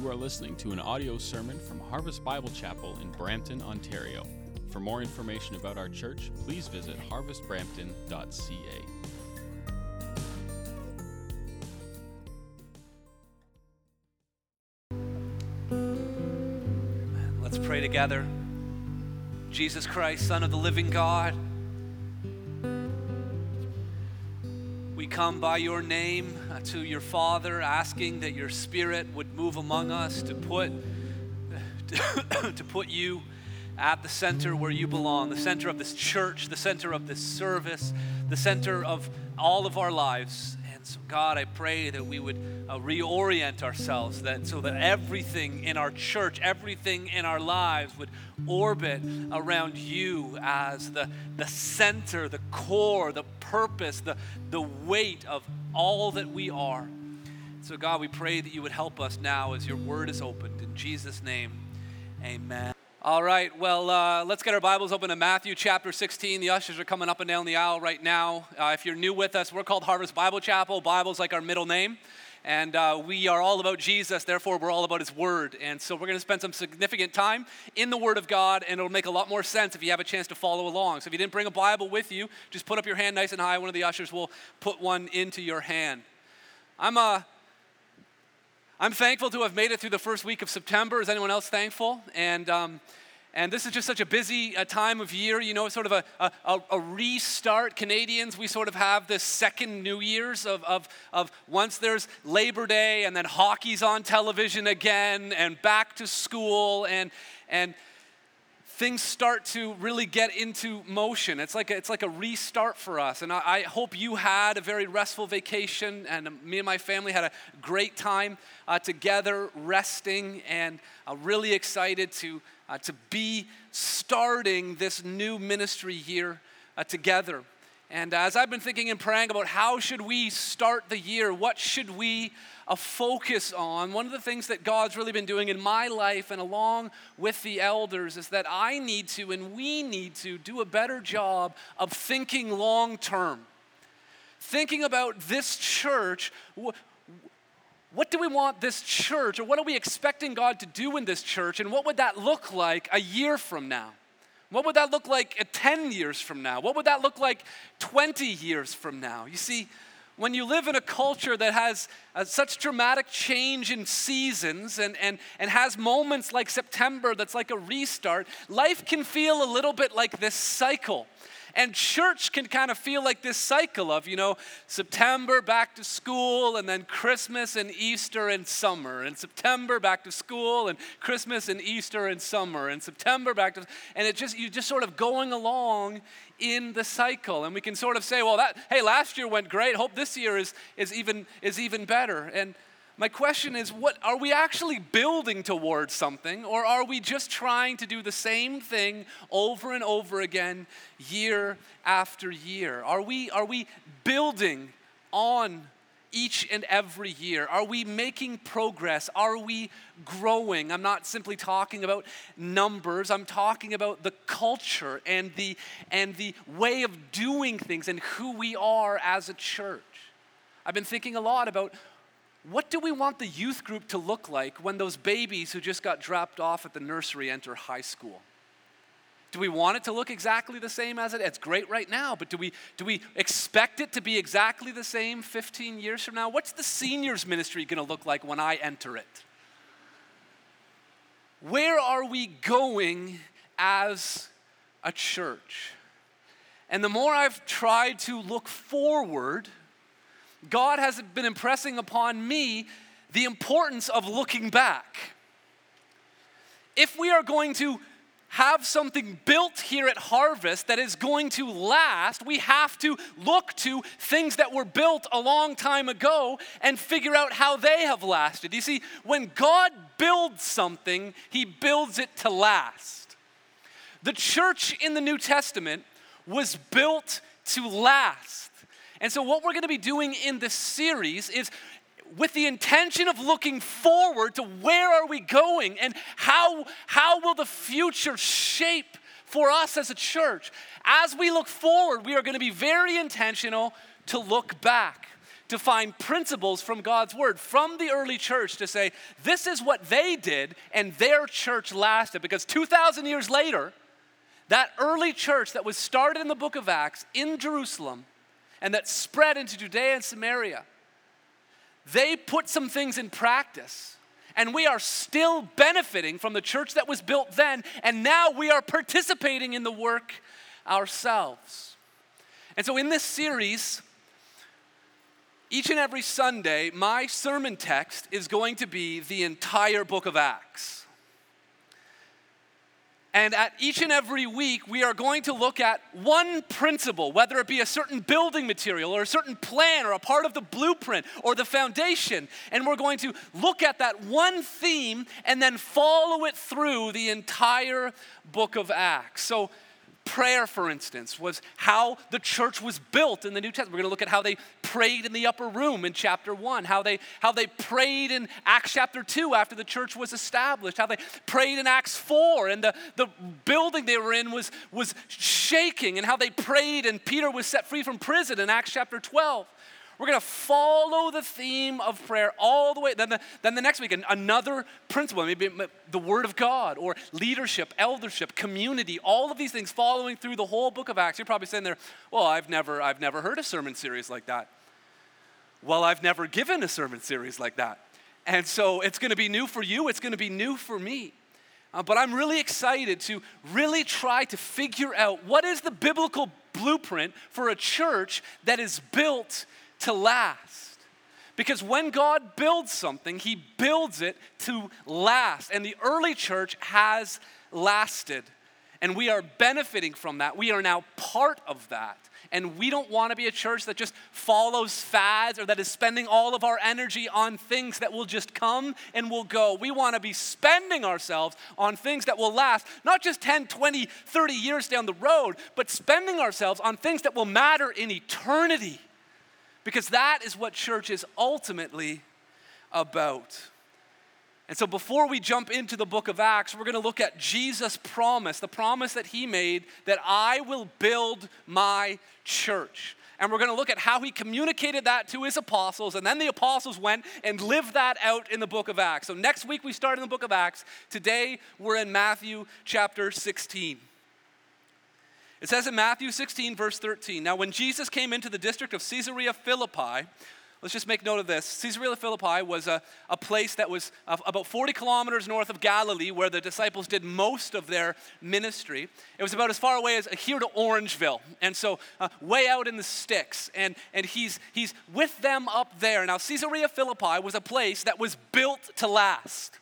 You are listening to an audio sermon from Harvest Bible Chapel in Brampton, Ontario. For more information about our church, please visit harvestbrampton.ca. Let's pray together. Jesus Christ, Son of the living God, we come by your name to your Father, asking that your Spirit would move among us to put, to put you at the center where you belong, the center of this church, the center of this service, the center of all of our lives. And so, God, I pray that we would uh, reorient ourselves that so that everything in our church, everything in our lives would orbit around you as the, the center, the core, the purpose, the, the weight of all that we are. So, God, we pray that you would help us now as your word is opened. In Jesus' name, amen. All right, well, uh, let's get our Bibles open to Matthew chapter 16. The ushers are coming up and down the aisle right now. Uh, if you're new with us, we're called Harvest Bible Chapel. Bible's like our middle name. And uh, we are all about Jesus, therefore, we're all about His Word. And so we're going to spend some significant time in the Word of God, and it'll make a lot more sense if you have a chance to follow along. So if you didn't bring a Bible with you, just put up your hand nice and high. One of the ushers will put one into your hand. I'm a I'm thankful to have made it through the first week of September. Is anyone else thankful? And, um, and this is just such a busy uh, time of year, you know, sort of a, a, a, restart. Canadians, we sort of have this second New Year's of, of, of once there's Labor Day and then hockey's on television again and back to school and, and things start to really get into motion. It's like a, it's like a restart for us. And I, I hope you had a very restful vacation, and me and my family had a great time uh, together, resting, and uh, really excited to, uh, to be starting this new ministry year uh, together. And as I've been thinking and praying about how should we start the year, what should we a focus on, one of the things that God's really been doing in my life and along with the elders is that I need to and we need to do a better job of thinking long term. Thinking about this church, what do we want this church, or what are we expecting God to do in this church, and what would that look like a year from now? What would that look like 10 years from now? What would that look like 20 years from now? You see, when you live in a culture that has uh, such dramatic change in seasons and, and, and has moments like September that's like a restart, life can feel a little bit like this cycle. And church can kind of feel like this cycle of, you know, September back to school and then Christmas and Easter and summer. And September back to school and Christmas and Easter and summer. And September back to, and it just, you're just sort of going along in the cycle. And we can sort of say, well, that, hey, last year went great. Hope this year is, is, even, is even better. And my question is what are we actually building towards something or are we just trying to do the same thing over and over again year after year? Are we are we building on each and every year? Are we making progress? Are we growing? I'm not simply talking about numbers. I'm talking about the culture and the and the way of doing things and who we are as a church. I've been thinking a lot about what do we want the youth group to look like when those babies who just got dropped off at the nursery enter high school? Do we want it to look exactly the same as it? It's great right now, but do we do we expect it to be exactly the same 15 years from now? What's the seniors ministry going to look like when I enter it? Where are we going as a church? And the more I've tried to look forward, God has been impressing upon me the importance of looking back. If we are going to have something built here at Harvest that is going to last, we have to look to things that were built a long time ago and figure out how they have lasted. You see, when God builds something, He builds it to last. The church in the New Testament was built to last. And so, what we're going to be doing in this series is with the intention of looking forward to where are we going and how, how will the future shape for us as a church. As we look forward, we are going to be very intentional to look back to find principles from God's word, from the early church to say, this is what they did, and their church lasted. Because 2,000 years later, that early church that was started in the book of Acts in Jerusalem and that spread into Judea and Samaria, they put some things in practice. And we are still benefiting from the church that was built then, and now we are participating in the work ourselves. And so, in this series, each and every Sunday, my sermon text is going to be the entire book of Acts. And at each and every week, we are going to look at one principle, whether it be a certain building material or a certain plan or a part of the blueprint or the foundation. And we're going to look at that one theme and then follow it through the entire book of Acts. So, prayer, for instance, was how the church was built in the New Testament. We're going to look at how they prayed in the upper room in chapter one, how they, how they prayed in Acts chapter two after the church was established, how they prayed in Acts four, and the, the building they were in was, was shaking, and how they prayed, and Peter was set free from prison in Acts chapter 12. We're going to follow the theme of prayer all the way. Then the, then the next week, another principle, maybe the Word of God or leadership, eldership, community, all of these things following through the whole book of Acts. You're probably saying there, well, I've never, I've never heard a sermon series like that. Well, I've never given a sermon series like that. And so it's going to be new for you, it's going to be new for me. Uh, but I'm really excited to really try to figure out what is the biblical blueprint for a church that is built to last. Because when God builds something, He builds it to last. And the early church has lasted. And we are benefiting from that. We are now part of that. And we don't want to be a church that just follows fads or that is spending all of our energy on things that will just come and will go. We want to be spending ourselves on things that will last, not just 10, 20, 30 years down the road, but spending ourselves on things that will matter in eternity. Because that is what church is ultimately about. And so, before we jump into the book of Acts, we're going to look at Jesus' promise, the promise that he made that I will build my church. And we're going to look at how he communicated that to his apostles, and then the apostles went and lived that out in the book of Acts. So, next week we start in the book of Acts. Today we're in Matthew chapter 16. It says in Matthew 16, verse 13 Now, when Jesus came into the district of Caesarea Philippi, let's just make note of this. Caesarea Philippi was a, a place that was about 40 kilometers north of Galilee, where the disciples did most of their ministry. It was about as far away as here to Orangeville, and so uh, way out in the sticks. And, and he's, he's with them up there. Now, Caesarea Philippi was a place that was built to last.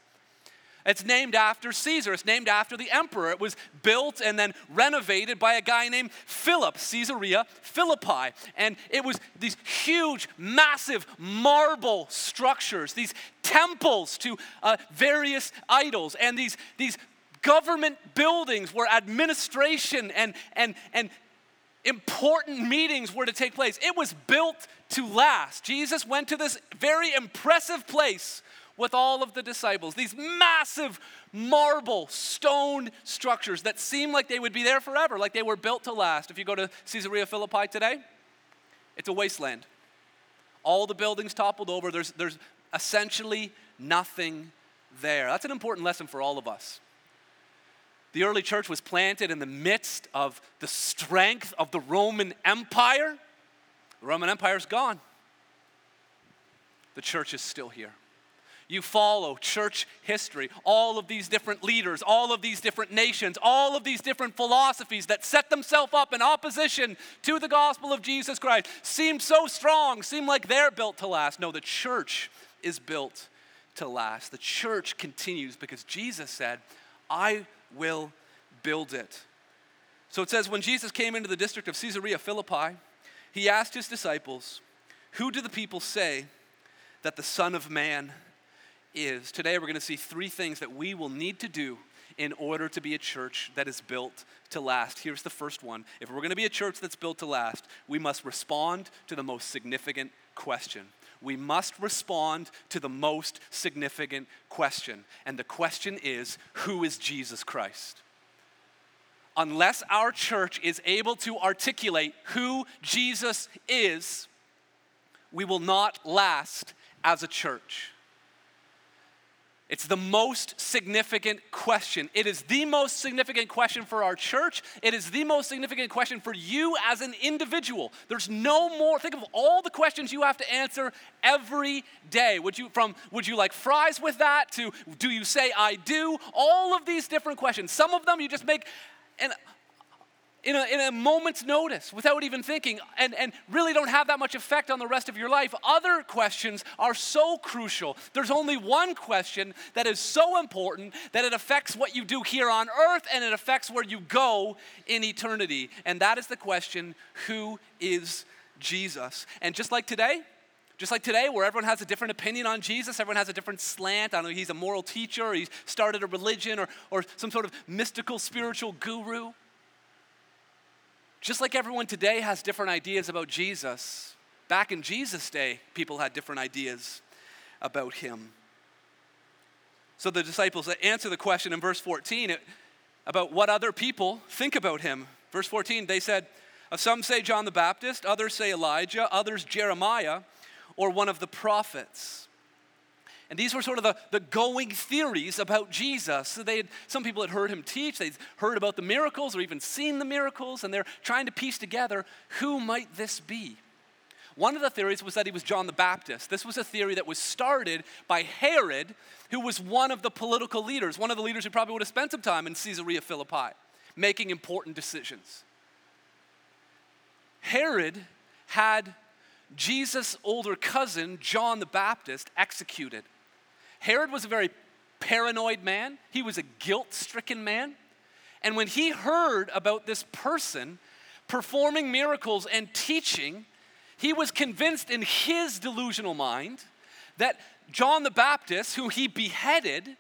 It's named after Caesar. It's named after the emperor. It was built and then renovated by a guy named Philip, Caesarea Philippi. And it was these huge, massive marble structures, these temples to uh, various idols, and these, these government buildings where administration and, and, and important meetings were to take place. It was built to last. Jesus went to this very impressive place with all of the disciples. These massive marble, stone structures that seem like they would be there forever, like they were built to last. If you go to Caesarea Philippi today, it's a wasteland. All the buildings toppled over, there's, there's essentially nothing there. That's an important lesson for all of us. The early church was planted in the midst of the strength of the Roman Empire. The Roman Empire is gone. The church is still here you follow church history, all of these different leaders, all of these different nations, all of these different philosophies that set themselves up in opposition to the gospel of Jesus Christ seem so strong, seem like they're built to last. No, the church is built to last. The church continues because Jesus said, I will build it. So it says, when Jesus came into the district of Caesarea Philippi, he asked his disciples, Who do the people say that the Son of Man is today we're going to see three things that we will need to do in order to be a church that is built to last. Here's the first one. If we're going to be a church that's built to last, we must respond to the most significant question. We must respond to the most significant question. And the question is who is Jesus Christ? Unless our church is able to articulate who Jesus is, we will not last as a church. It's the most significant question. It is the most significant question for our church. It is the most significant question for you as an individual. There's no more. Think of all the questions you have to answer every day. Would you from would you like fries with that to do you say I do? All of these different questions. Some of them you just make in a, in a moment's notice without even thinking and, and really don't have that much effect on the rest of your life. Other questions are so crucial. There's only one question that is so important that it affects what you do here on earth and it affects where you go in eternity. And that is the question who is Jesus? And just like today, just like today, where everyone has a different opinion on Jesus, everyone has a different slant. Know, he's a moral teacher, or he's started a religion, or, or some sort of mystical spiritual guru. Just like everyone today has different ideas about Jesus, back in Jesus' day, people had different ideas about him. So the disciples answer the question in verse 14 about what other people think about him. Verse 14, they said, Some say John the Baptist, others say Elijah, others Jeremiah, or one of the prophets. And these were sort of the, the going theories about Jesus. So they had, some people had heard him teach, they'd heard about the miracles or even seen the miracles, and they're trying to piece together who might this be? One of the theories was that he was John the Baptist. This was a theory that was started by Herod, who was one of the political leaders, one of the leaders who probably would have spent some time in Caesarea Philippi, making important decisions. Herod had Jesus' older cousin, John the Baptist, executed. Herod was a very paranoid man, he was a guilt stricken man. And when he heard about this person performing miracles and teaching, he was convinced in his delusional mind that John the Baptist, who he beheaded,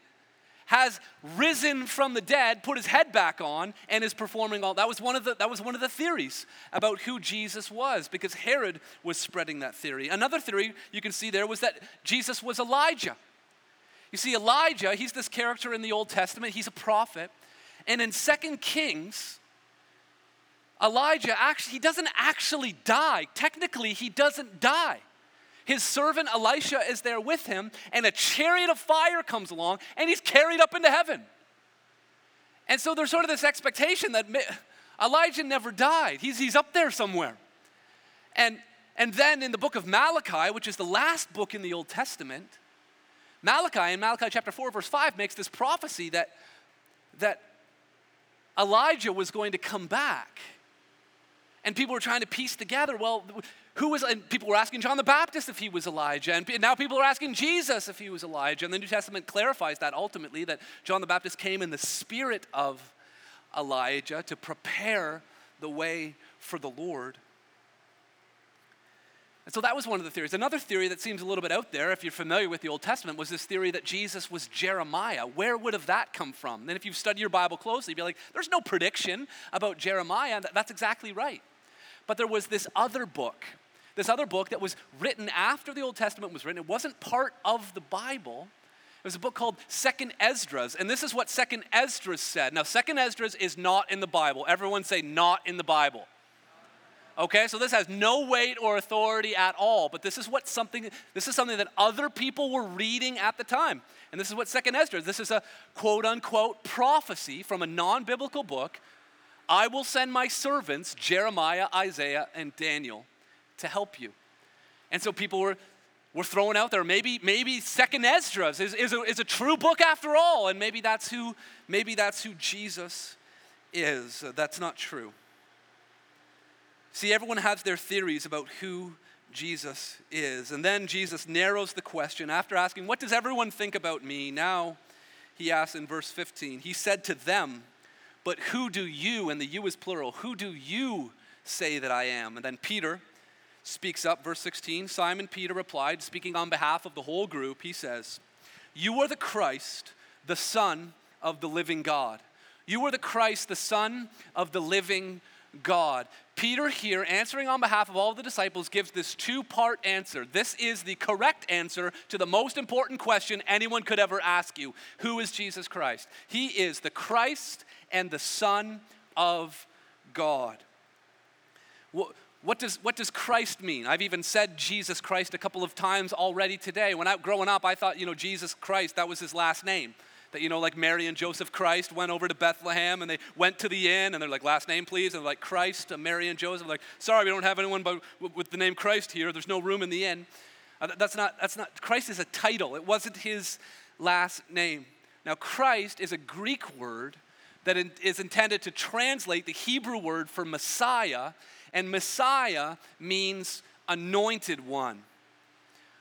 has risen from the dead, put his head back on, and is performing all. That was one of the that was one of the theories about who Jesus was, because Herod was spreading that theory. Another theory you can see there was that Jesus was Elijah. You see, Elijah, he's this character in the Old Testament, he's a prophet. And in Second Kings, Elijah actually, he doesn't actually die. Technically, he doesn't die. His servant Elisha is there with him, and a chariot of fire comes along, and he's carried up into heaven. And so there's sort of this expectation that Elijah never died. He's, he's up there somewhere. And, and then in the book of Malachi, which is the last book in the Old Testament, Malachi, in Malachi chapter 4, verse 5, makes this prophecy that, that Elijah was going to come back. And people were trying to piece together, well, who was, and people were asking John the Baptist if he was Elijah. And now people are asking Jesus if he was Elijah. And the New Testament clarifies that ultimately, that John the Baptist came in the spirit of Elijah to prepare the way for the Lord. And so that was one of the theories. Another theory that seems a little bit out there, if you're familiar with the Old Testament, was this theory that Jesus was Jeremiah. Where would have that come from? And if you've studied your Bible closely, you'd be like, there's no prediction about Jeremiah. That's exactly right. But there was this other book, this other book that was written after the Old Testament was written. It wasn't part of the Bible. It was a book called Second Esdras, and this is what Second Esdras said. Now, Second Esdras is not in the Bible. Everyone say not in the Bible. Okay, so this has no weight or authority at all, but this is what something this is something that other people were reading at the time. And this is what Second Ezra, this is a quote unquote prophecy from a non-biblical book. I will send my servants, Jeremiah, Isaiah, and Daniel, to help you. And so people were were throwing out there. Maybe, maybe Second Esdras is, is, a, is a true book after all, and maybe that's who, maybe that's who Jesus is. That's not true. See, everyone has their theories about who Jesus is. And then Jesus narrows the question after asking, What does everyone think about me? Now he asks in verse 15, He said to them, But who do you, and the you is plural, who do you say that I am? And then Peter speaks up, verse 16. Simon Peter replied, speaking on behalf of the whole group, he says, You are the Christ, the Son of the living God. You are the Christ, the Son of the living God. Peter, here, answering on behalf of all of the disciples, gives this two part answer. This is the correct answer to the most important question anyone could ever ask you Who is Jesus Christ? He is the Christ and the Son of God. what does, what does Christ mean? I've even said Jesus Christ a couple of times already today. When I growing up, I thought, you know, Jesus Christ, that was his last name. That, you know, like Mary and Joseph Christ went over to Bethlehem and they went to the inn and they're like, last name, please. And like, Christ, uh, Mary and Joseph. like, sorry, we don't have anyone but, with the name Christ here. There's no room in the inn. Uh, that's not, that's not, Christ is a title. It wasn't his last name. Now, Christ is a Greek word that is intended to translate the Hebrew word for Messiah, and Messiah means anointed one.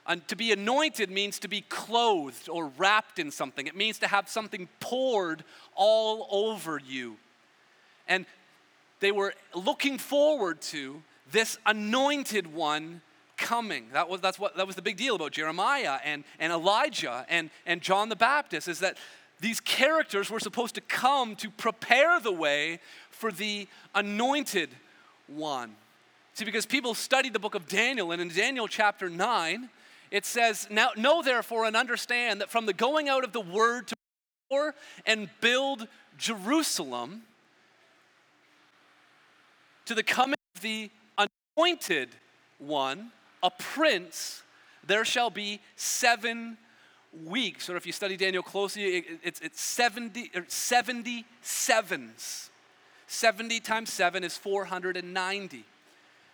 And to be anointed means to be clothed or wrapped in something. It means to have something poured all over you. And they were looking forward to this anointed one coming. That was, that's what, that was the big deal about Jeremiah and, and Elijah and, and John the Baptist, is that these characters were supposed to come to prepare the way for the anointed one. See, because people studied the book of Daniel, and in Daniel chapter 9, it says, Now know therefore and understand that from the going out of the word to and build Jerusalem to the coming of the anointed one, a prince, there shall be seven weeks. Or if you study Daniel closely, it's, it's 70, 70 sevens. 70 times 7 is 490.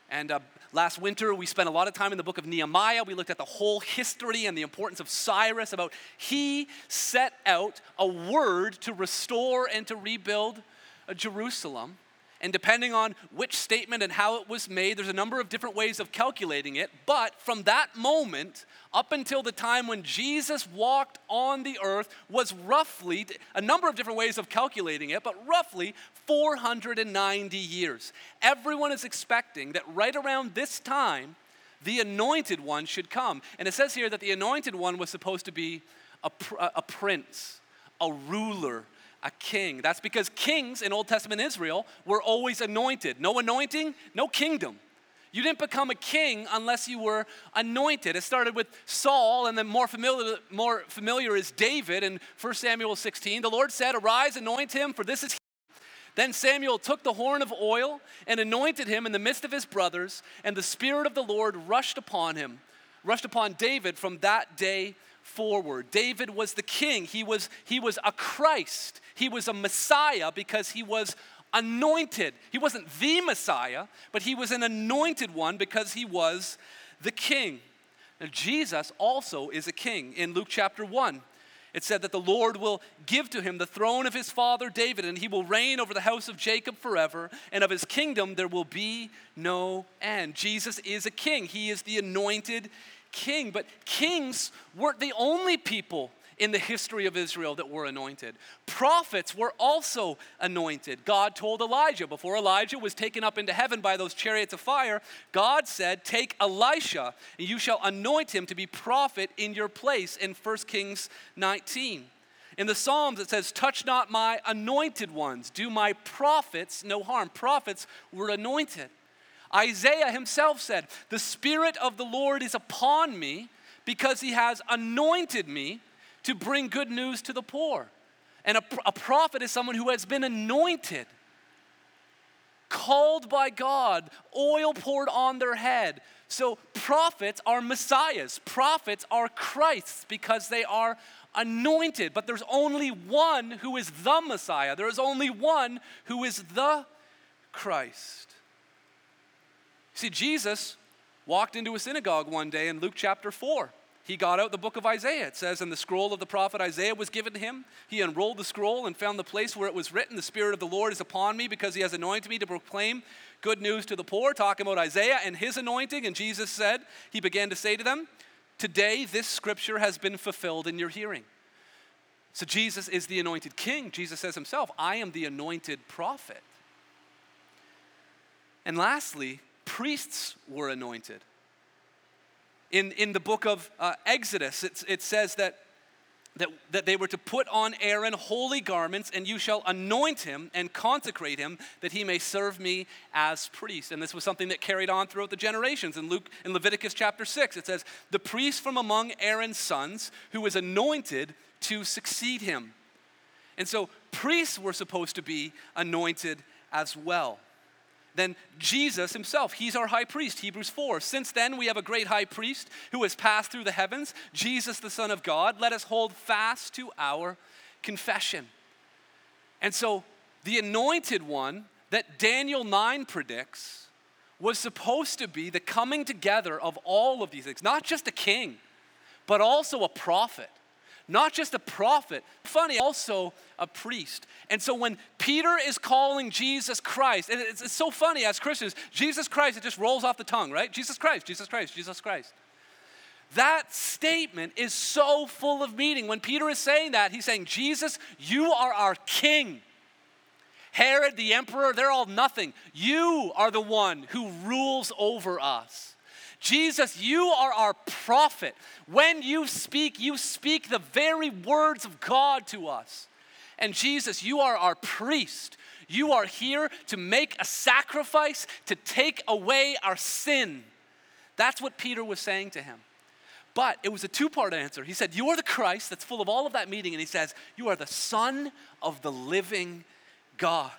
And uh, last winter, we spent a lot of time in the book of Nehemiah. We looked at the whole history and the importance of Cyrus, about he set out a word to restore and to rebuild uh, Jerusalem. And depending on which statement and how it was made, there's a number of different ways of calculating it. But from that moment up until the time when Jesus walked on the earth was roughly a number of different ways of calculating it, but roughly 490 years. Everyone is expecting that right around this time, the anointed one should come. And it says here that the anointed one was supposed to be a, a prince, a ruler, a king. That's because kings in Old Testament Israel were always anointed. No anointing, no kingdom. You didn't become a king unless you were anointed. It started with Saul, and then more familiar, more familiar is David in 1 Samuel 16. The Lord said, Arise, anoint him, for this is then Samuel took the horn of oil and anointed him in the midst of his brothers, and the Spirit of the Lord rushed upon him, rushed upon David from that day forward. David was the king. He was, he was a Christ. He was a Messiah because he was anointed. He wasn't the Messiah, but he was an anointed one because he was the king. Now, Jesus also is a king. In Luke chapter 1, it said that the Lord will give to him the throne of his father David, and he will reign over the house of Jacob forever, and of his kingdom there will be no end. Jesus is a king, he is the anointed king. But kings weren't the only people in the history of Israel that were anointed. Prophets were also anointed. God told Elijah, before Elijah was taken up into heaven by those chariots of fire, God said, Take Elisha, and you shall anoint him to be prophet in your place in 1 Kings 19. In the Psalms, it says, Touch not my anointed ones, do my prophets no harm. Prophets were anointed. Isaiah himself said, The Spirit of the Lord is upon me because he has anointed me to bring good news to the poor. And a, a prophet is someone who has been anointed, called by God, oil poured on their head. So prophets are messiahs, prophets are Christs because they are anointed. But there's only one who is the Messiah, there is only one who is the Christ. See, Jesus walked into a synagogue one day in Luke chapter 4 he got out the book of Isaiah. It says, And the scroll of the prophet Isaiah was given to him. He unrolled the scroll and found the place where it was written, The Spirit of the Lord is upon me because he has anointed me to proclaim good news to the poor, talking about Isaiah and his anointing. And Jesus said, He began to say to them, Today this scripture has been fulfilled in your hearing. So Jesus is the anointed king. Jesus says himself, I am the anointed prophet. And lastly, priests were anointed. In, in the book of uh, Exodus, it, it says that, that, that they were to put on Aaron holy garments, and you shall anoint him and consecrate him, that he may serve me as priest. And this was something that carried on throughout the generations. In Luke, in Leviticus chapter 6, it says, The priest from among Aaron's sons, who was anointed to succeed him. And so priests were supposed to be anointed as well. Than Jesus himself. He's our high priest, Hebrews 4. Since then, we have a great high priest who has passed through the heavens, Jesus, the Son of God. Let us hold fast to our confession. And so, the anointed one that Daniel 9 predicts was supposed to be the coming together of all of these things, not just a king, but also a prophet not just a prophet, funny, also a priest. And so when Peter is calling Jesus Christ, and it's, it's, so funny as Christians, Jesus Christ, it just rolls off the tongue, right? Jesus Christ, Jesus Christ, Jesus Christ. That statement is so full of meaning. When Peter is saying that, he's saying, Jesus, you are our king. Herod, the emperor, they're all nothing. You are the one who rules over us. Jesus, you are our prophet. When you speak, you speak the very words of God to us. And Jesus, you are our priest. You are here to make a sacrifice to take away our sin. That's what Peter was saying to him. But it was a two part answer. He said, You are the Christ, that's full of all of that meaning. And he says, You are the Son of the living God.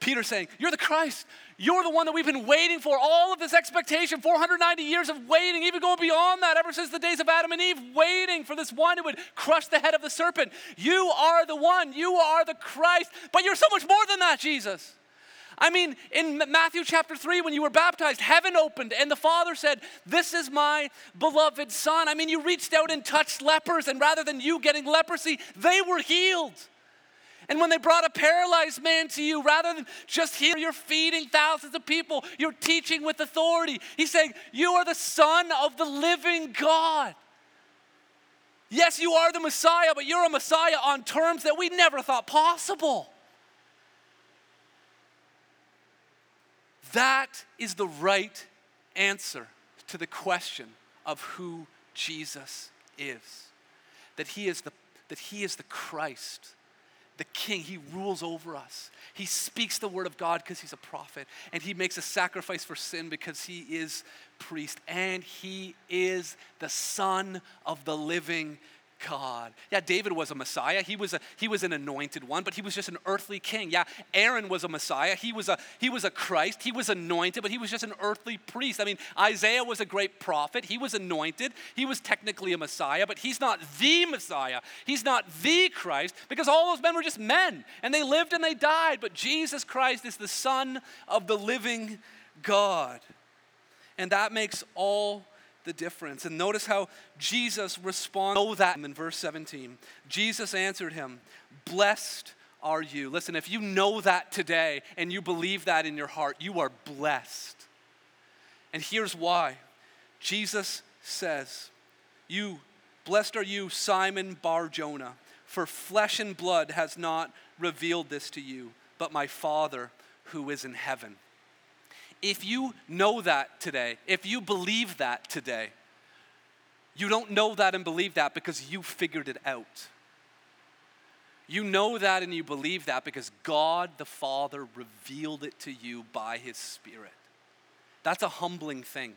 Peter saying, You're the Christ. You're the one that we've been waiting for. All of this expectation, 490 years of waiting, even going beyond that, ever since the days of Adam and Eve, waiting for this one who would crush the head of the serpent. You are the one. You are the Christ. But you're so much more than that, Jesus. I mean, in Matthew chapter 3, when you were baptized, heaven opened and the Father said, This is my beloved Son. I mean, you reached out and touched lepers, and rather than you getting leprosy, they were healed. And when they brought a paralyzed man to you, rather than just here, you're feeding thousands of people, you're teaching with authority. He's saying, You are the Son of the living God. Yes, you are the Messiah, but you're a Messiah on terms that we never thought possible. That is the right answer to the question of who Jesus is. That he is the, that he is the Christ the king. He rules over us. He speaks the word of God because he's a prophet. And he makes a sacrifice for sin because he is priest. And he is the son of the living God. Yeah, David was a Messiah. He was a he was an anointed one, but he was just an earthly king. Yeah, Aaron was a Messiah. He was a he was a Christ. He was anointed, but he was just an earthly priest. I mean, Isaiah was a great prophet. He was anointed. He was technically a Messiah, but he's not the Messiah. He's not the Christ because all those men were just men and they lived and they died, but Jesus Christ is the son of the living God. And that makes all the difference. And notice how Jesus responds. Know that in verse 17. Jesus answered him, Blessed are you. Listen, if you know that today and you believe that in your heart, you are blessed. And here's why Jesus says, You, blessed are you, Simon Bar Jonah, for flesh and blood has not revealed this to you, but my Father who is in heaven. If you know that today, if you believe that today, you don't know that and believe that because you figured it out. You know that and you believe that because God the Father revealed it to you by His Spirit. That's a humbling thing.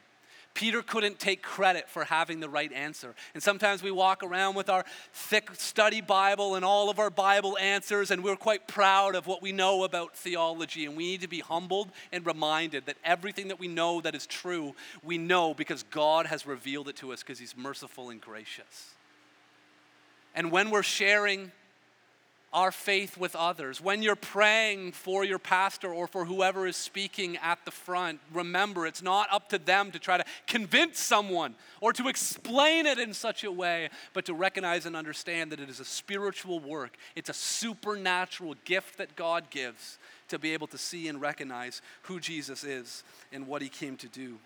Peter couldn't take credit for having the right answer. And sometimes we walk around with our thick study Bible and all of our Bible answers, and we're quite proud of what we know about theology. And we need to be humbled and reminded that everything that we know that is true, we know because God has revealed it to us because He's merciful and gracious. And when we're sharing our faith with others. When you're praying for your pastor or for whoever is speaking at the front, remember it's not up to them to try to convince someone or to explain it in such a way, but to recognize and understand that it is a spiritual work. It's a supernatural gift that God gives to be able to see and recognize who Jesus is and what he came to do.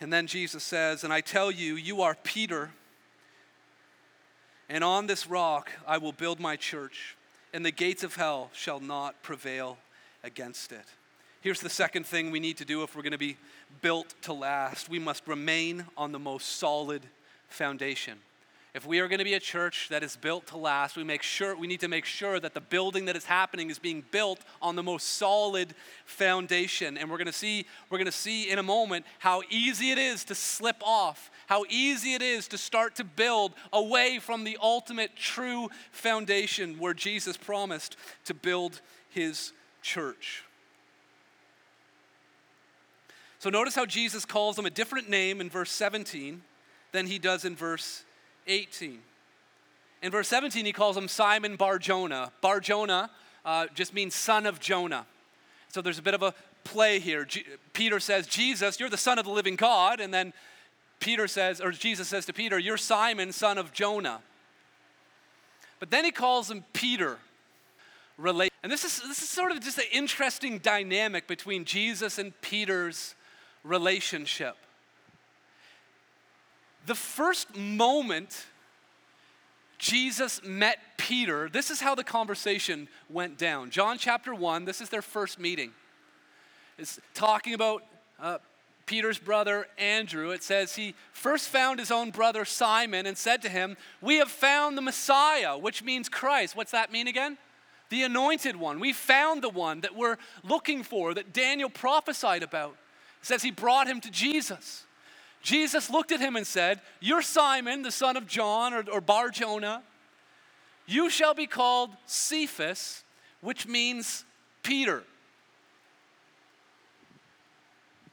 And then Jesus says, And I tell you, you are Peter and on this rock I will build my church, and the gates of hell shall not prevail against it. Here's the second thing we need to do if we're going to be built to last we must remain on the most solid foundation. If we are going to be a church that is built to last, we make sure we need to make sure that the building that is happening is being built on the most solid foundation. And we're going to see we're going to see in a moment how easy it is to slip off how easy it is to start to build away from the ultimate true foundation where Jesus promised to build his church. So notice how Jesus calls him a different name in verse 17 than he does in verse 18. In verse 17, he calls him Simon Bar Jonah. Bar Jonah uh, just means son of Jonah. So there's a bit of a play here. G- Peter says, Jesus, you're the son of the living God. And then Peter says, or Jesus says to Peter, You're Simon, son of Jonah. But then he calls him Peter. And this is, this is sort of just an interesting dynamic between Jesus and Peter's relationship. The first moment Jesus met Peter, this is how the conversation went down. John chapter 1, this is their first meeting. It's talking about uh, Peter's brother Andrew. It says he first found his own brother Simon and said to him, We have found the Messiah, which means Christ. What's that mean again? The anointed one. We found the one that we're looking for, that Daniel prophesied about. It says he brought him to Jesus. Jesus looked at him and said, You're Simon, the son of John, or, or Bar Jonah. You shall be called Cephas, which means Peter.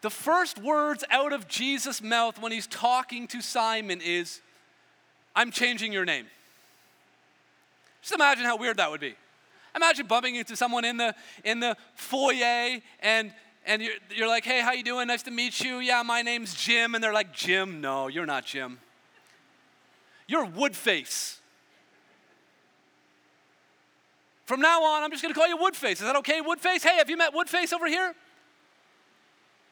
The first words out of Jesus' mouth when he's talking to Simon is, I'm changing your name. Just imagine how weird that would be. Imagine bumping into someone in the, in the foyer and and you're, you're like, hey, how you doing? Nice to meet you. Yeah, my name's Jim. And they're like, Jim? No, you're not Jim. You're Woodface. From now on, I'm just going to call you Woodface. Is that okay, Woodface? Hey, have you met Woodface over here?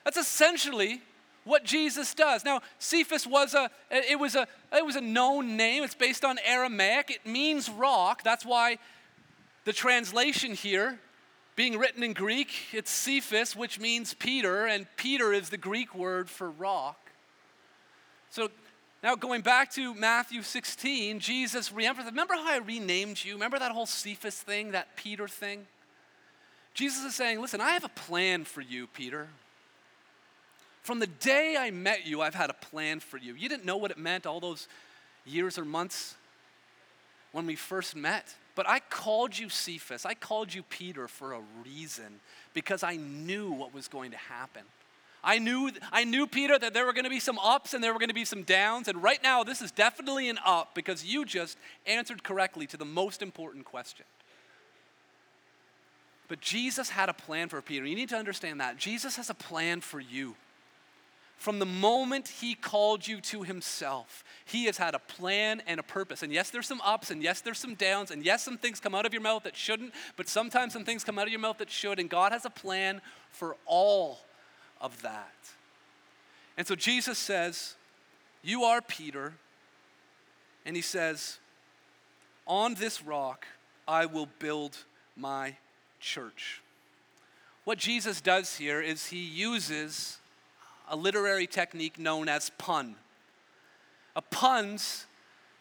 That's essentially what Jesus does. Now, Cephas was a it was a it was a known name. It's based on Aramaic. It means rock. That's why the translation here being written in Greek, it's Cephas, which means Peter, and Peter is the Greek word for rock. So now going back to Matthew 16, Jesus reemphasized, remember how I renamed you? Remember that whole Cephas thing, that Peter thing? Jesus is saying, listen, I have a plan for you, Peter. From the day I met you, I've had a plan for you. You didn't know what it meant all those years or months when we first met. But I called you Cephas, I called you Peter for a reason because I knew what was going to happen. I knew, I knew, Peter, that there were going to be some ups and there were going to be some downs. And right now, this is definitely an up because you just answered correctly to the most important question. But Jesus had a plan for Peter. You need to understand that. Jesus has a plan for you. From the moment he called you to himself, he has had a plan and a purpose. And yes, there's some ups, and yes, there's some downs, and yes, some things come out of your mouth that shouldn't, but sometimes some things come out of your mouth that should. And God has a plan for all of that. And so Jesus says, You are Peter. And he says, On this rock I will build my church. What Jesus does here is he uses a literary technique known as pun. A pun's,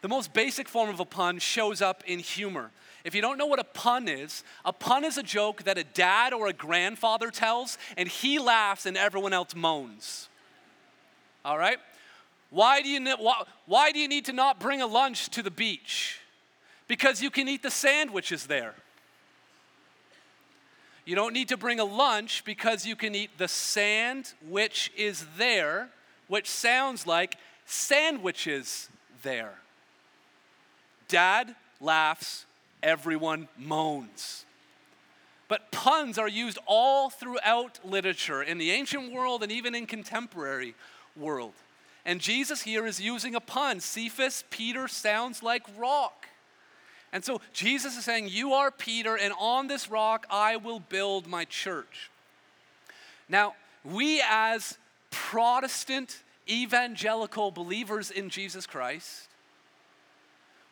the most basic form of a pun shows up in humor. If you don't know what a pun is, a pun is a joke that a dad or a grandfather tells and he laughs and everyone else moans. All right? Why do you, why, why do you need to not bring a lunch to the beach? Because you can eat the sandwiches there. You don't need to bring a lunch because you can eat the sand which is there, which sounds like sandwiches there. Dad laughs, everyone moans. But puns are used all throughout literature in the ancient world and even in contemporary world. And Jesus here is using a pun. Cephas, Peter sounds like rock. And so Jesus is saying, You are Peter, and on this rock I will build my church. Now, we as Protestant evangelical believers in Jesus Christ,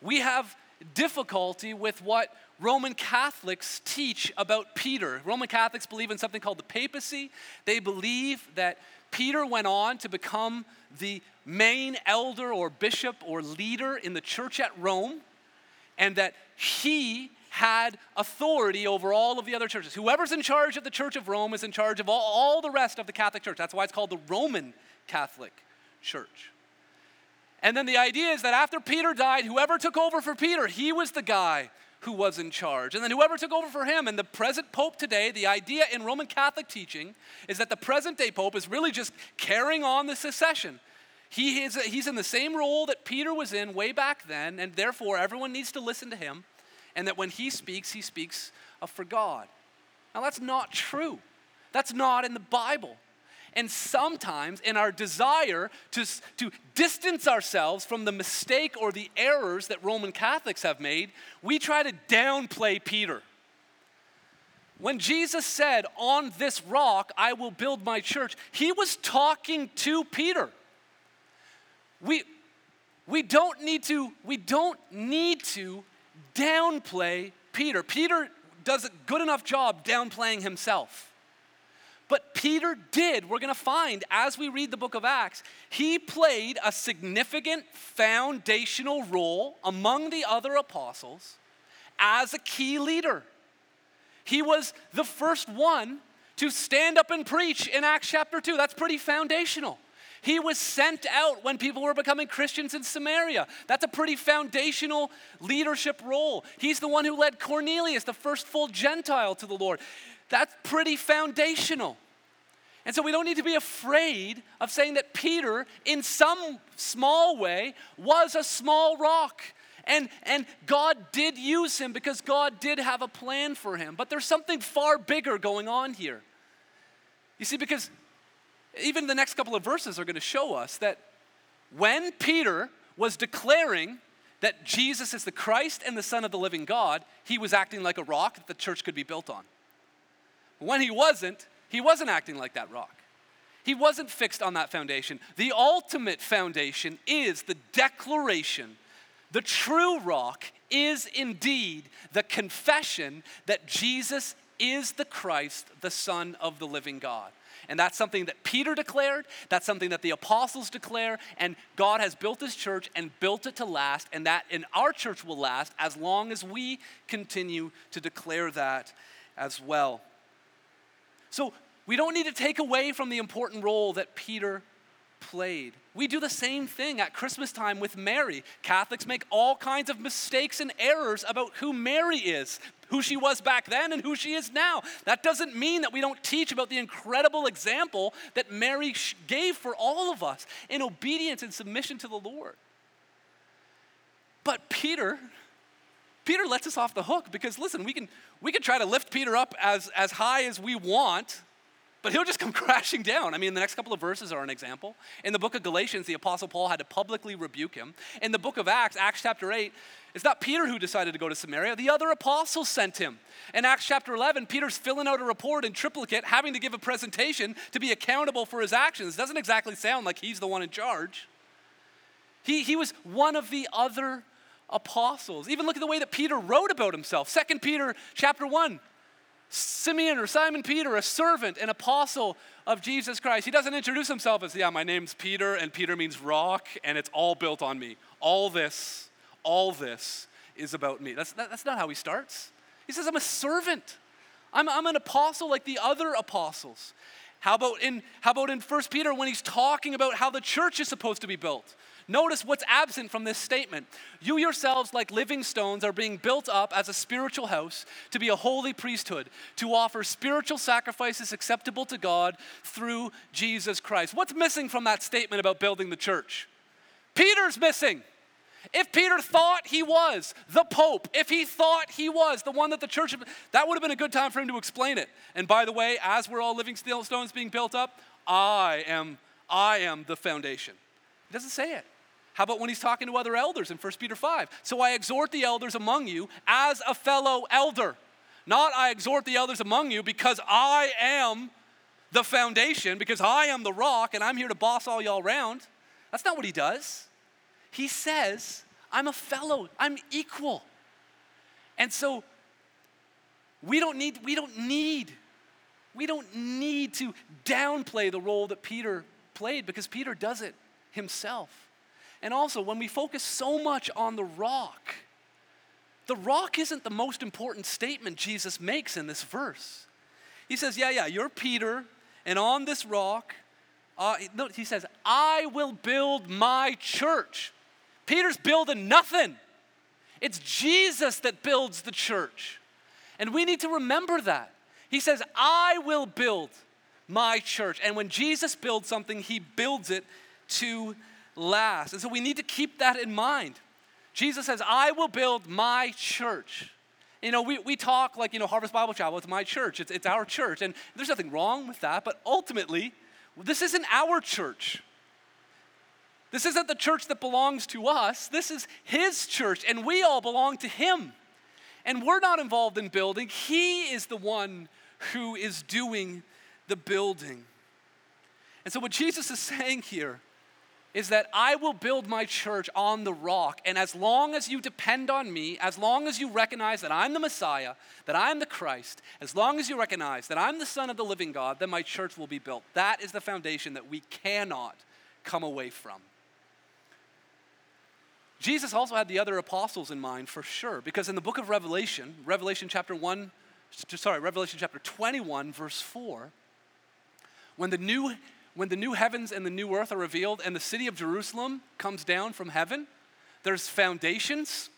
we have difficulty with what Roman Catholics teach about Peter. Roman Catholics believe in something called the papacy. They believe that Peter went on to become the main elder or bishop or leader in the church at Rome and that he had authority over all of the other churches. Whoever's in charge of the Church of Rome is in charge of all, all the rest of the Catholic Church. That's why it's called the Roman Catholic Church. And then the idea is that after Peter died, whoever took over for Peter, he was the guy who was in charge. And then whoever took over for him, and the present pope today, the idea in Roman Catholic teaching is that the present day pope is really just carrying on the succession. He is, he's in the same role that Peter was in way back then, and therefore everyone needs to listen to him, and that when he speaks, he speaks for God. Now, that's not true. That's not in the Bible. And sometimes, in our desire to, to distance ourselves from the mistake or the errors that Roman Catholics have made, we try to downplay Peter. When Jesus said, On this rock I will build my church, he was talking to Peter. We, we don't need to, we don't need to downplay Peter. Peter does a good enough job downplaying himself. But Peter did, we're gonna find as we read the book of Acts, he played a significant foundational role among the other apostles as a key leader. He was the first one to stand up and preach in Acts chapter 2. That's pretty foundational. He was sent out when people were becoming Christians in Samaria. That's a pretty foundational leadership role. He's the one who led Cornelius, the first full Gentile, to the Lord. That's pretty foundational. And so we don't need to be afraid of saying that Peter, in some small way, was a small rock. And, and God did use him because God did have a plan for him. But there's something far bigger going on here. You see, because even the next couple of verses are going to show us that when Peter was declaring that Jesus is the Christ and the Son of the living God, he was acting like a rock that the church could be built on. When he wasn't, he wasn't acting like that rock. He wasn't fixed on that foundation. The ultimate foundation is the declaration. The true rock is indeed the confession that Jesus is the Christ, the Son of the living God. And that's something that Peter declared, that's something that the apostles declare, and God has built his church and built it to last, and that in our church will last as long as we continue to declare that as well. So we don't need to take away from the important role that Peter played. We do the same thing at Christmas time with Mary. Catholics make all kinds of mistakes and errors about who Mary is, who she was back then and who she is now. That doesn't mean that we don't teach about the incredible example that Mary gave for all of us in obedience and submission to the Lord. But Peter, Peter lets us off the hook because listen, we can we can try to lift Peter up as, as high as we want, but he'll just come crashing down. I mean, the next couple of verses are an example. In the book of Galatians, the Apostle Paul had to publicly rebuke him. In the book of Acts, Acts chapter 8, it's not Peter who decided to go to Samaria, the other apostles sent him. In Acts chapter 11, Peter's filling out a report in triplicate, having to give a presentation to be accountable for his actions. Doesn't exactly sound like he's the one in charge. He, he was one of the other apostles. Even look at the way that Peter wrote about himself. Second Peter chapter 1. Simeon or Simon Peter, a servant, an apostle of Jesus Christ. He doesn't introduce himself as, yeah, my name's Peter, and Peter means rock, and it's all built on me. All this, all this is about me. That's, that, that's not how he starts. He says, I'm a servant. I'm, I'm an apostle like the other apostles. How about in how about in 1 Peter when he's talking about how the church is supposed to be built? Notice what's absent from this statement. You yourselves, like living stones, are being built up as a spiritual house to be a holy priesthood, to offer spiritual sacrifices acceptable to God through Jesus Christ. What's missing from that statement about building the church? Peter's missing. If Peter thought he was the Pope, if he thought he was the one that the church, that would have been a good time for him to explain it. And by the way, as we're all living stones being built up, I am, I am the foundation. He doesn't say it. How about when he's talking to other elders in 1 Peter 5? So I exhort the elders among you as a fellow elder. Not I exhort the elders among you because I am the foundation, because I am the rock and I'm here to boss all y'all around. That's not what he does. He says, I'm a fellow, I'm equal. And so we don't need, we don't need, we don't need to downplay the role that Peter played because Peter does it himself. And also, when we focus so much on the rock, the rock isn't the most important statement Jesus makes in this verse. He says, Yeah, yeah, you're Peter, and on this rock, uh, no, he says, I will build my church. Peter's building nothing. It's Jesus that builds the church. And we need to remember that. He says, I will build my church. And when Jesus builds something, he builds it to last. And so we need to keep that in mind. Jesus says, I will build my church. You know, we, we talk like, you know, Harvest Bible Chapel, it's my church, it's, it's our church. And there's nothing wrong with that, but ultimately, this isn't our church. This isn't the church that belongs to us. This is His church, and we all belong to Him. And we're not involved in building, He is the one who is doing the building. And so, what Jesus is saying here is that I will build my church on the rock. And as long as you depend on me, as long as you recognize that I'm the Messiah, that I'm the Christ, as long as you recognize that I'm the Son of the living God, then my church will be built. That is the foundation that we cannot come away from. Jesus also had the other apostles in mind for sure, because in the book of Revelation, Revelation chapter 1, sorry, Revelation chapter 21, verse 4, when the new when the new heavens and the new earth are revealed and the city of Jerusalem comes down from heaven, there's foundations,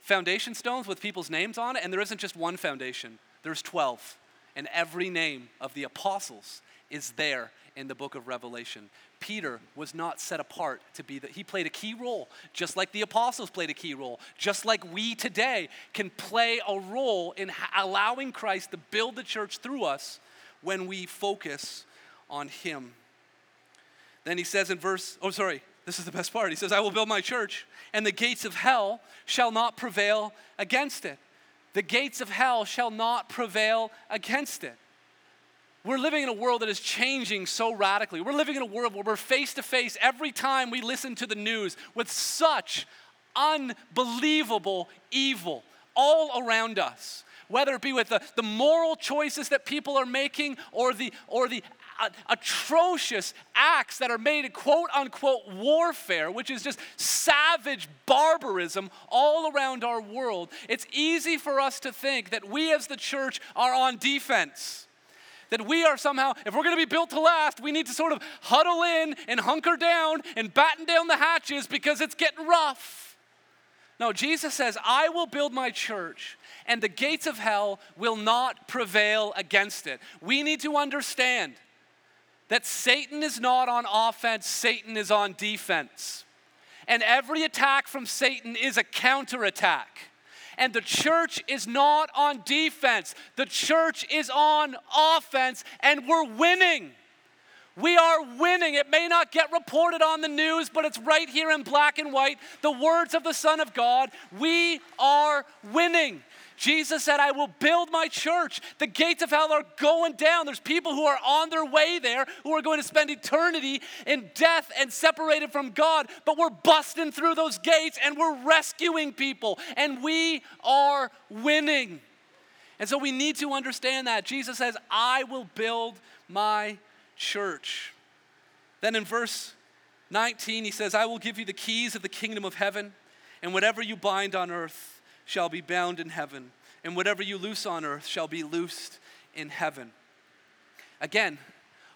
foundation stones with people's names on it, and there isn't just one foundation, there's 12. And every name of the apostles is there in the book of Revelation. Peter was not set apart to be that he played a key role, just like the apostles played a key role, just like we today can play a role in allowing Christ to build the church through us when we focus on him. Then he says in verse, oh, sorry, this is the best part. He says, I will build my church, and the gates of hell shall not prevail against it. The gates of hell shall not prevail against it. We're living in a world that is changing so radically. We're living in a world where we're face to face every time we listen to the news with such unbelievable evil all around us whether it be with the, the moral choices that people are making or the, or the atrocious acts that are made in quote unquote warfare, which is just savage barbarism all around our world, it's easy for us to think that we as the church are on defense. That we are somehow, if we're gonna be built to last, we need to sort of huddle in and hunker down and batten down the hatches because it's getting rough. No, Jesus says, I will build my church and the gates of hell will not prevail against it. We need to understand that Satan is not on offense, Satan is on defense. And every attack from Satan is a counterattack. And the church is not on defense, the church is on offense, and we're winning. We are winning. It may not get reported on the news, but it's right here in black and white. The words of the Son of God. We are winning. Jesus said, I will build my church. The gates of hell are going down. There's people who are on their way there who are going to spend eternity in death and separated from God. But we're busting through those gates and we're rescuing people and we are winning. And so we need to understand that. Jesus says, I will build my church. Then in verse 19, he says, I will give you the keys of the kingdom of heaven, and whatever you bind on earth shall be bound in heaven, and whatever you loose on earth shall be loosed in heaven. Again,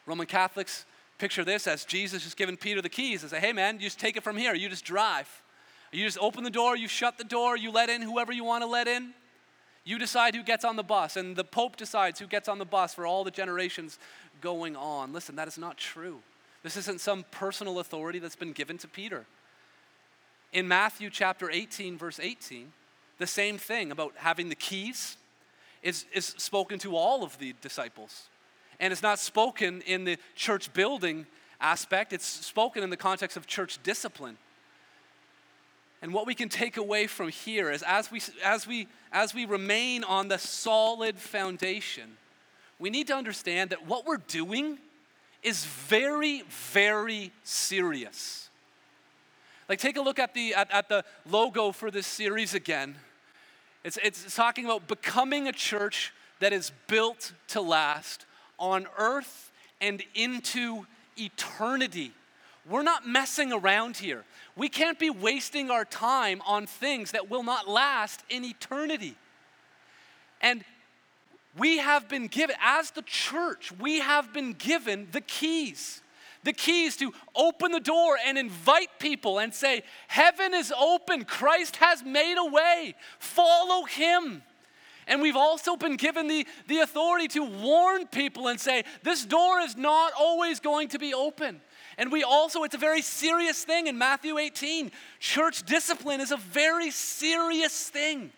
Roman Catholics picture this as Jesus just giving Peter the keys and say, hey man, you just take it from here, you just drive. You just open the door, you shut the door, you let in whoever you want to let in. You decide who gets on the bus, and the Pope decides who gets on the bus for all the generations going on. Listen, that is not true. This isn't some personal authority that's been given to Peter. In Matthew chapter 18, verse 18, the same thing about having the keys is, is spoken to all of the disciples. And it's not spoken in the church building aspect, it's spoken in the context of church discipline. And what we can take away from here is as we, as we, as we remain on the solid foundation, we need to understand that what we're doing is very, very serious. Like, take a look at the, at, at the logo for this series again. It's, it's talking about becoming a church that is built to last on earth and into eternity. We're not messing around here. We can't be wasting our time on things that will not last in eternity. And we have been given, as the church, we have been given the keys. The key is to open the door and invite people and say, Heaven is open. Christ has made a way. Follow him. And we've also been given the, the authority to warn people and say, This door is not always going to be open. And we also, it's a very serious thing in Matthew 18. Church discipline is a very serious thing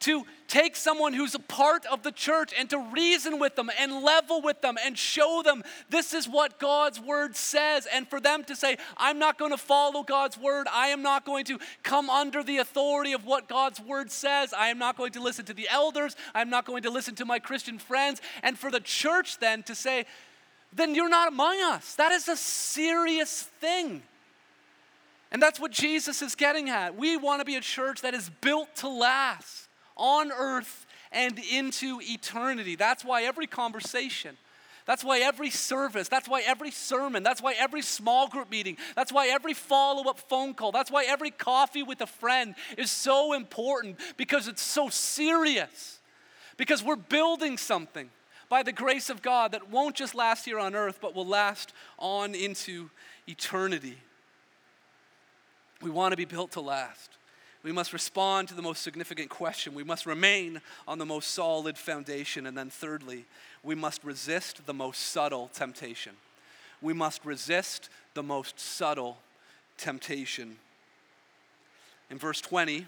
to take someone who's a part of the church and to reason with them and level with them and show them this is what God's word says. And for them to say, I'm not going to follow God's word. I am not going to come under the authority of what God's word says. I am not going to listen to the elders. I'm not going to listen to my Christian friends. And for the church then to say, then you're not among us. That is a serious thing. And that's what Jesus is getting at. We want to be a church that is built to last on earth and into eternity. That's why every conversation, that's why every service, that's why every sermon, that's why every small group meeting, that's why every follow up phone call, that's why every coffee with a friend is so important because it's so serious. Because we're building something by the grace of God that won't just last here on earth, but will last on into eternity. We want to be built to last. We must respond to the most significant question. We must remain on the most solid foundation. And then, thirdly, we must resist the most subtle temptation. We must resist the most subtle temptation. In verse 20,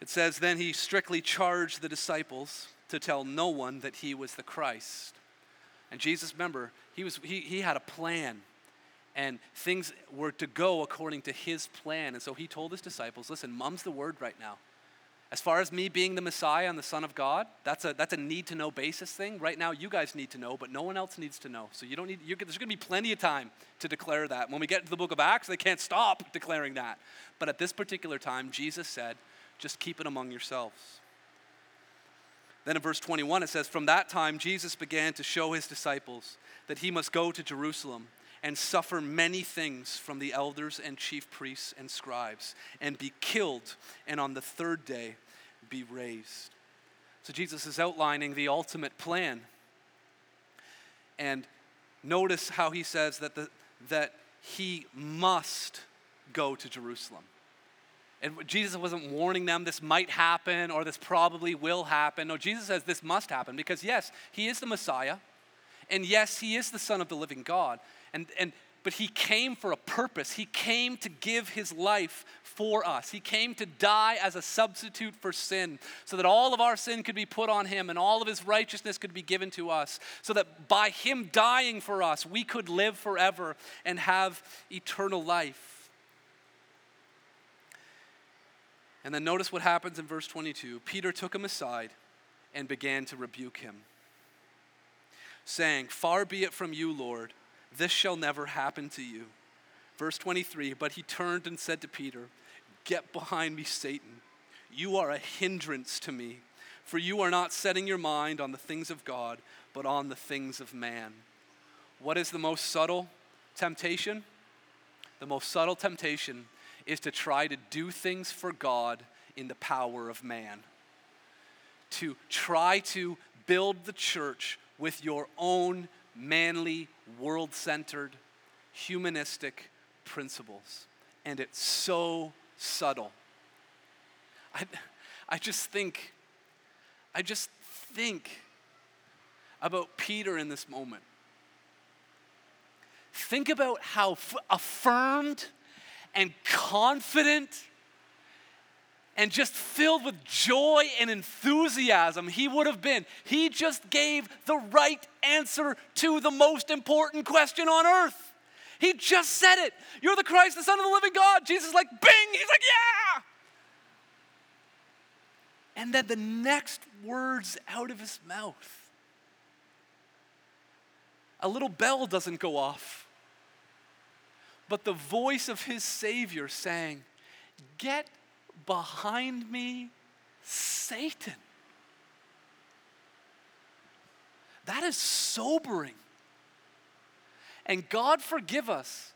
it says, Then he strictly charged the disciples to tell no one that he was the Christ. And Jesus, remember, he, was, he, he had a plan and things were to go according to his plan. And so he told his disciples, listen, mum's the word right now. As far as me being the Messiah and the Son of God, that's a, that's a need to know basis thing. Right now, you guys need to know, but no one else needs to know. So you don't need, there's going to be plenty of time to declare that. When we get to the book of Acts, they can't stop declaring that. But at this particular time, Jesus said, just keep it among yourselves. Then in verse 21, it says, From that time, Jesus began to show his disciples that he must go to Jerusalem and suffer many things from the elders and chief priests and scribes, and be killed, and on the third day be raised. So Jesus is outlining the ultimate plan. And notice how he says that, the, that he must go to Jerusalem. And Jesus wasn't warning them this might happen or this probably will happen. No, Jesus says this must happen because, yes, he is the Messiah. And yes, he is the Son of the living God. And, and, but he came for a purpose. He came to give his life for us. He came to die as a substitute for sin so that all of our sin could be put on him and all of his righteousness could be given to us. So that by him dying for us, we could live forever and have eternal life. And then notice what happens in verse 22. Peter took him aside and began to rebuke him, saying, Far be it from you, Lord. This shall never happen to you. Verse 23 But he turned and said to Peter, Get behind me, Satan. You are a hindrance to me, for you are not setting your mind on the things of God, but on the things of man. What is the most subtle temptation? The most subtle temptation is to try to do things for God in the power of man. To try to build the church with your own manly, world centered, humanistic principles. And it's so subtle. I, I just think, I just think about Peter in this moment. Think about how f- affirmed and confident and just filled with joy and enthusiasm he would have been. He just gave the right answer to the most important question on earth. He just said it. You're the Christ, the Son of the living God. Jesus is like, bing, he's like, yeah. And then the next words out of his mouth, a little bell doesn't go off, but the voice of his Savior saying, Get behind me, Satan. That is sobering. And God forgive us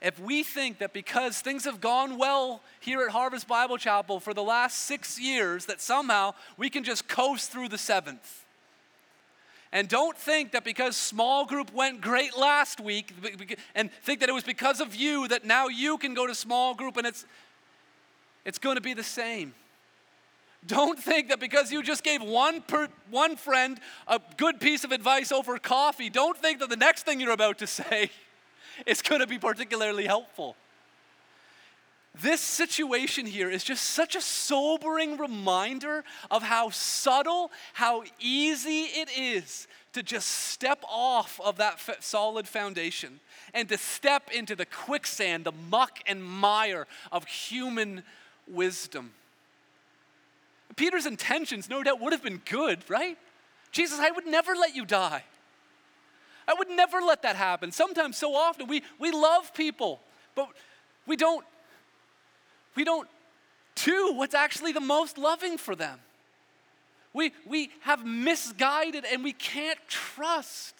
if we think that because things have gone well here at Harvest Bible Chapel for the last six years, that somehow we can just coast through the seventh. And don't think that because small group went great last week and think that it was because of you that now you can go to small group and it's it's going to be the same. Don't think that because you just gave one, per, one friend a good piece of advice over coffee, don't think that the next thing you're about to say is going to be particularly helpful. This situation here is just such a sobering reminder of how subtle, how easy it is to just step off of that solid foundation and to step into the quicksand, the muck and mire of human wisdom. Peter's intentions, no doubt, would have been good, right? Jesus, I would never let you die. I would never let that happen. Sometimes, so often, we, we love people, but we don't, we don't do what's actually the most loving for them. We, we have misguided and we can't trust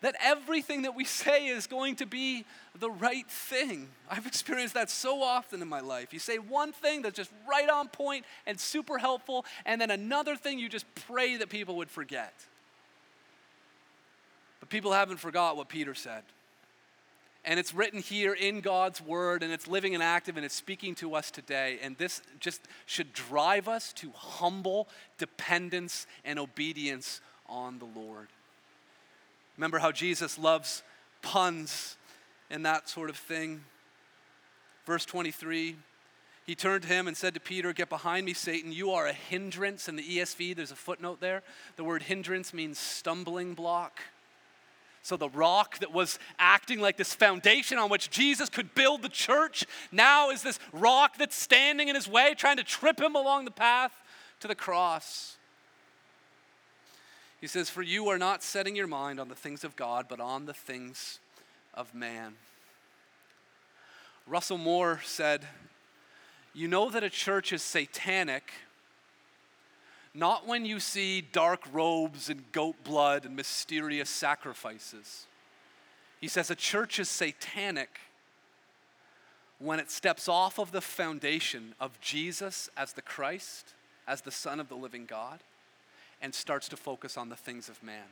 that everything that we say is going to be the right thing. I've experienced that so often in my life. You say one thing that's just right on point and super helpful, and then another thing you just pray that people would forget. But people haven't forgot what Peter said. And it's written here in God's word, and it's living and active, and it's speaking to us today. And this just should drive us to humble dependence and obedience on the Lord. Remember how Jesus loves puns and that sort of thing. Verse 23 he turned to him and said to Peter, Get behind me, Satan. You are a hindrance. In the ESV, there's a footnote there. The word hindrance means stumbling block. So the rock that was acting like this foundation on which Jesus could build the church now is this rock that's standing in his way, trying to trip him along the path to the cross. He says, For you are not setting your mind on the things of God, but on the things of man. Russell Moore said, You know that a church is satanic not when you see dark robes and goat blood and mysterious sacrifices. He says a church is satanic when it steps off of the foundation of Jesus as the Christ, as the Son of the living God and starts to focus on the things of man.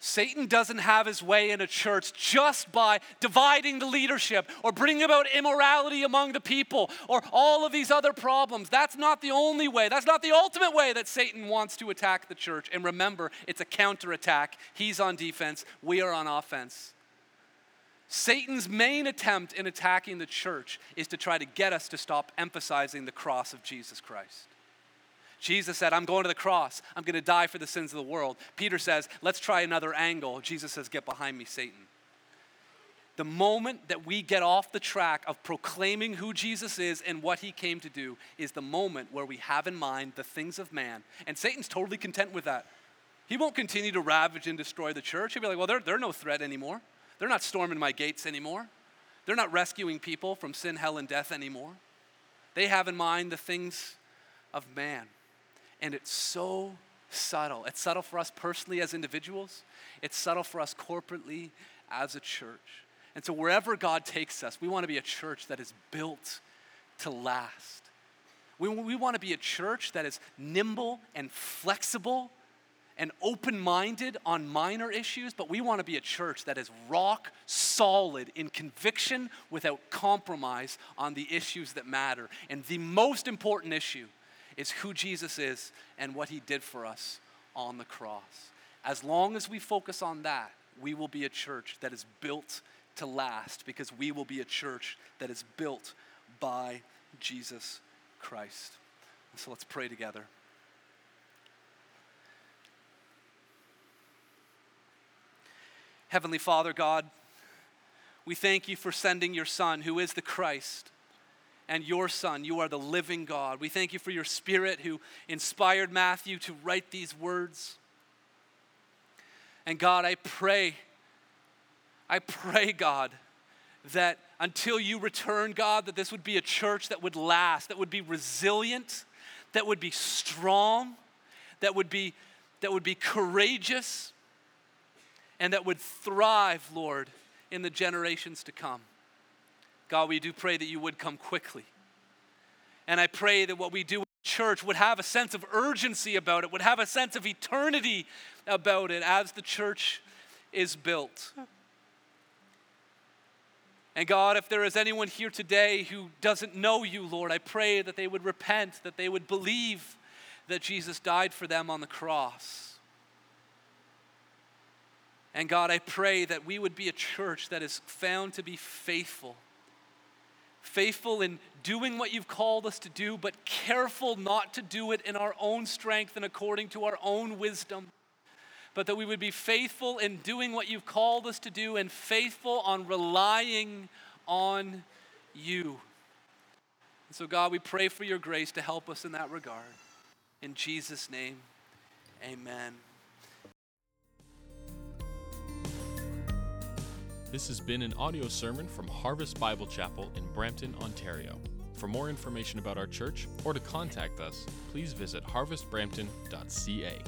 Satan doesn't have his way in a church just by dividing the leadership or bringing about immorality among the people or all of these other problems. That's not the only way. That's not the ultimate way that Satan wants to attack the church. And remember, it's a counterattack. He's on defense, we are on offense. Satan's main attempt in attacking the church is to try to get us to stop emphasizing the cross of Jesus Christ. Jesus said, I'm going to the cross. I'm going to die for the sins of the world. Peter says, Let's try another angle. Jesus says, Get behind me, Satan. The moment that we get off the track of proclaiming who Jesus is and what he came to do is the moment where we have in mind the things of man. And Satan's totally content with that. He won't continue to ravage and destroy the church. He'll be like, well, they're, they're no threat anymore. They're not storming my gates anymore. They're not rescuing people from sin, hell, and death anymore. They have in mind the things of man. And it's so subtle. It's subtle for us personally as individuals, it's subtle for us corporately as a church. And so, wherever God takes us, we want to be a church that is built to last. We, we want to be a church that is nimble and flexible and open minded on minor issues, but we want to be a church that is rock solid in conviction without compromise on the issues that matter. And the most important issue is who Jesus is and what he did for us on the cross. As long as we focus on that, we will be a church that is built to last because we will be a church that is built by Jesus Christ. So let's pray together. Heavenly Father, God, we thank you for sending your Son, who is the Christ and your Son. You are the living God. We thank you for your Spirit who inspired Matthew to write these words. And God, I pray, I pray, God, that until you return, God, that this would be a church that would last, that would be resilient, that would be strong, that would be, that would be courageous, and that would thrive, Lord, in the generations to come. God, we do pray that you would come quickly. And I pray that what we do in church would have a sense of urgency about it, would have a sense of eternity about it as the church is built. And God, if there is anyone here today who doesn't know you, Lord, I pray that they would repent, that they would believe that Jesus died for them on the cross. And God, I pray that we would be a church that is found to be faithful. Faithful in doing what you've called us to do, but careful not to do it in our own strength and according to our own wisdom but that we would be faithful in doing what you've called us to do and faithful on relying on you. And so, God, we pray for your grace to help us in that regard. In Jesus' name, amen. This has been an audio sermon from Harvest Bible Chapel in Brampton, Ontario. For more information about our church or to contact us, please visit harvestbrampton.ca.